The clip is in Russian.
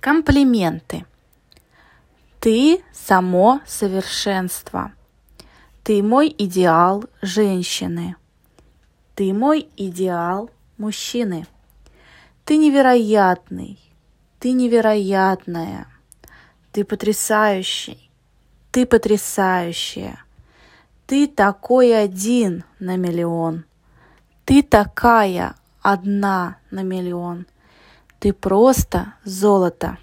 Комплименты. Ты само совершенство. Ты мой идеал женщины. Ты мой идеал мужчины. Ты невероятный. Ты невероятная. Ты потрясающий. Ты потрясающая. Ты такой один на миллион. Ты такая одна на миллион. Ты просто золото.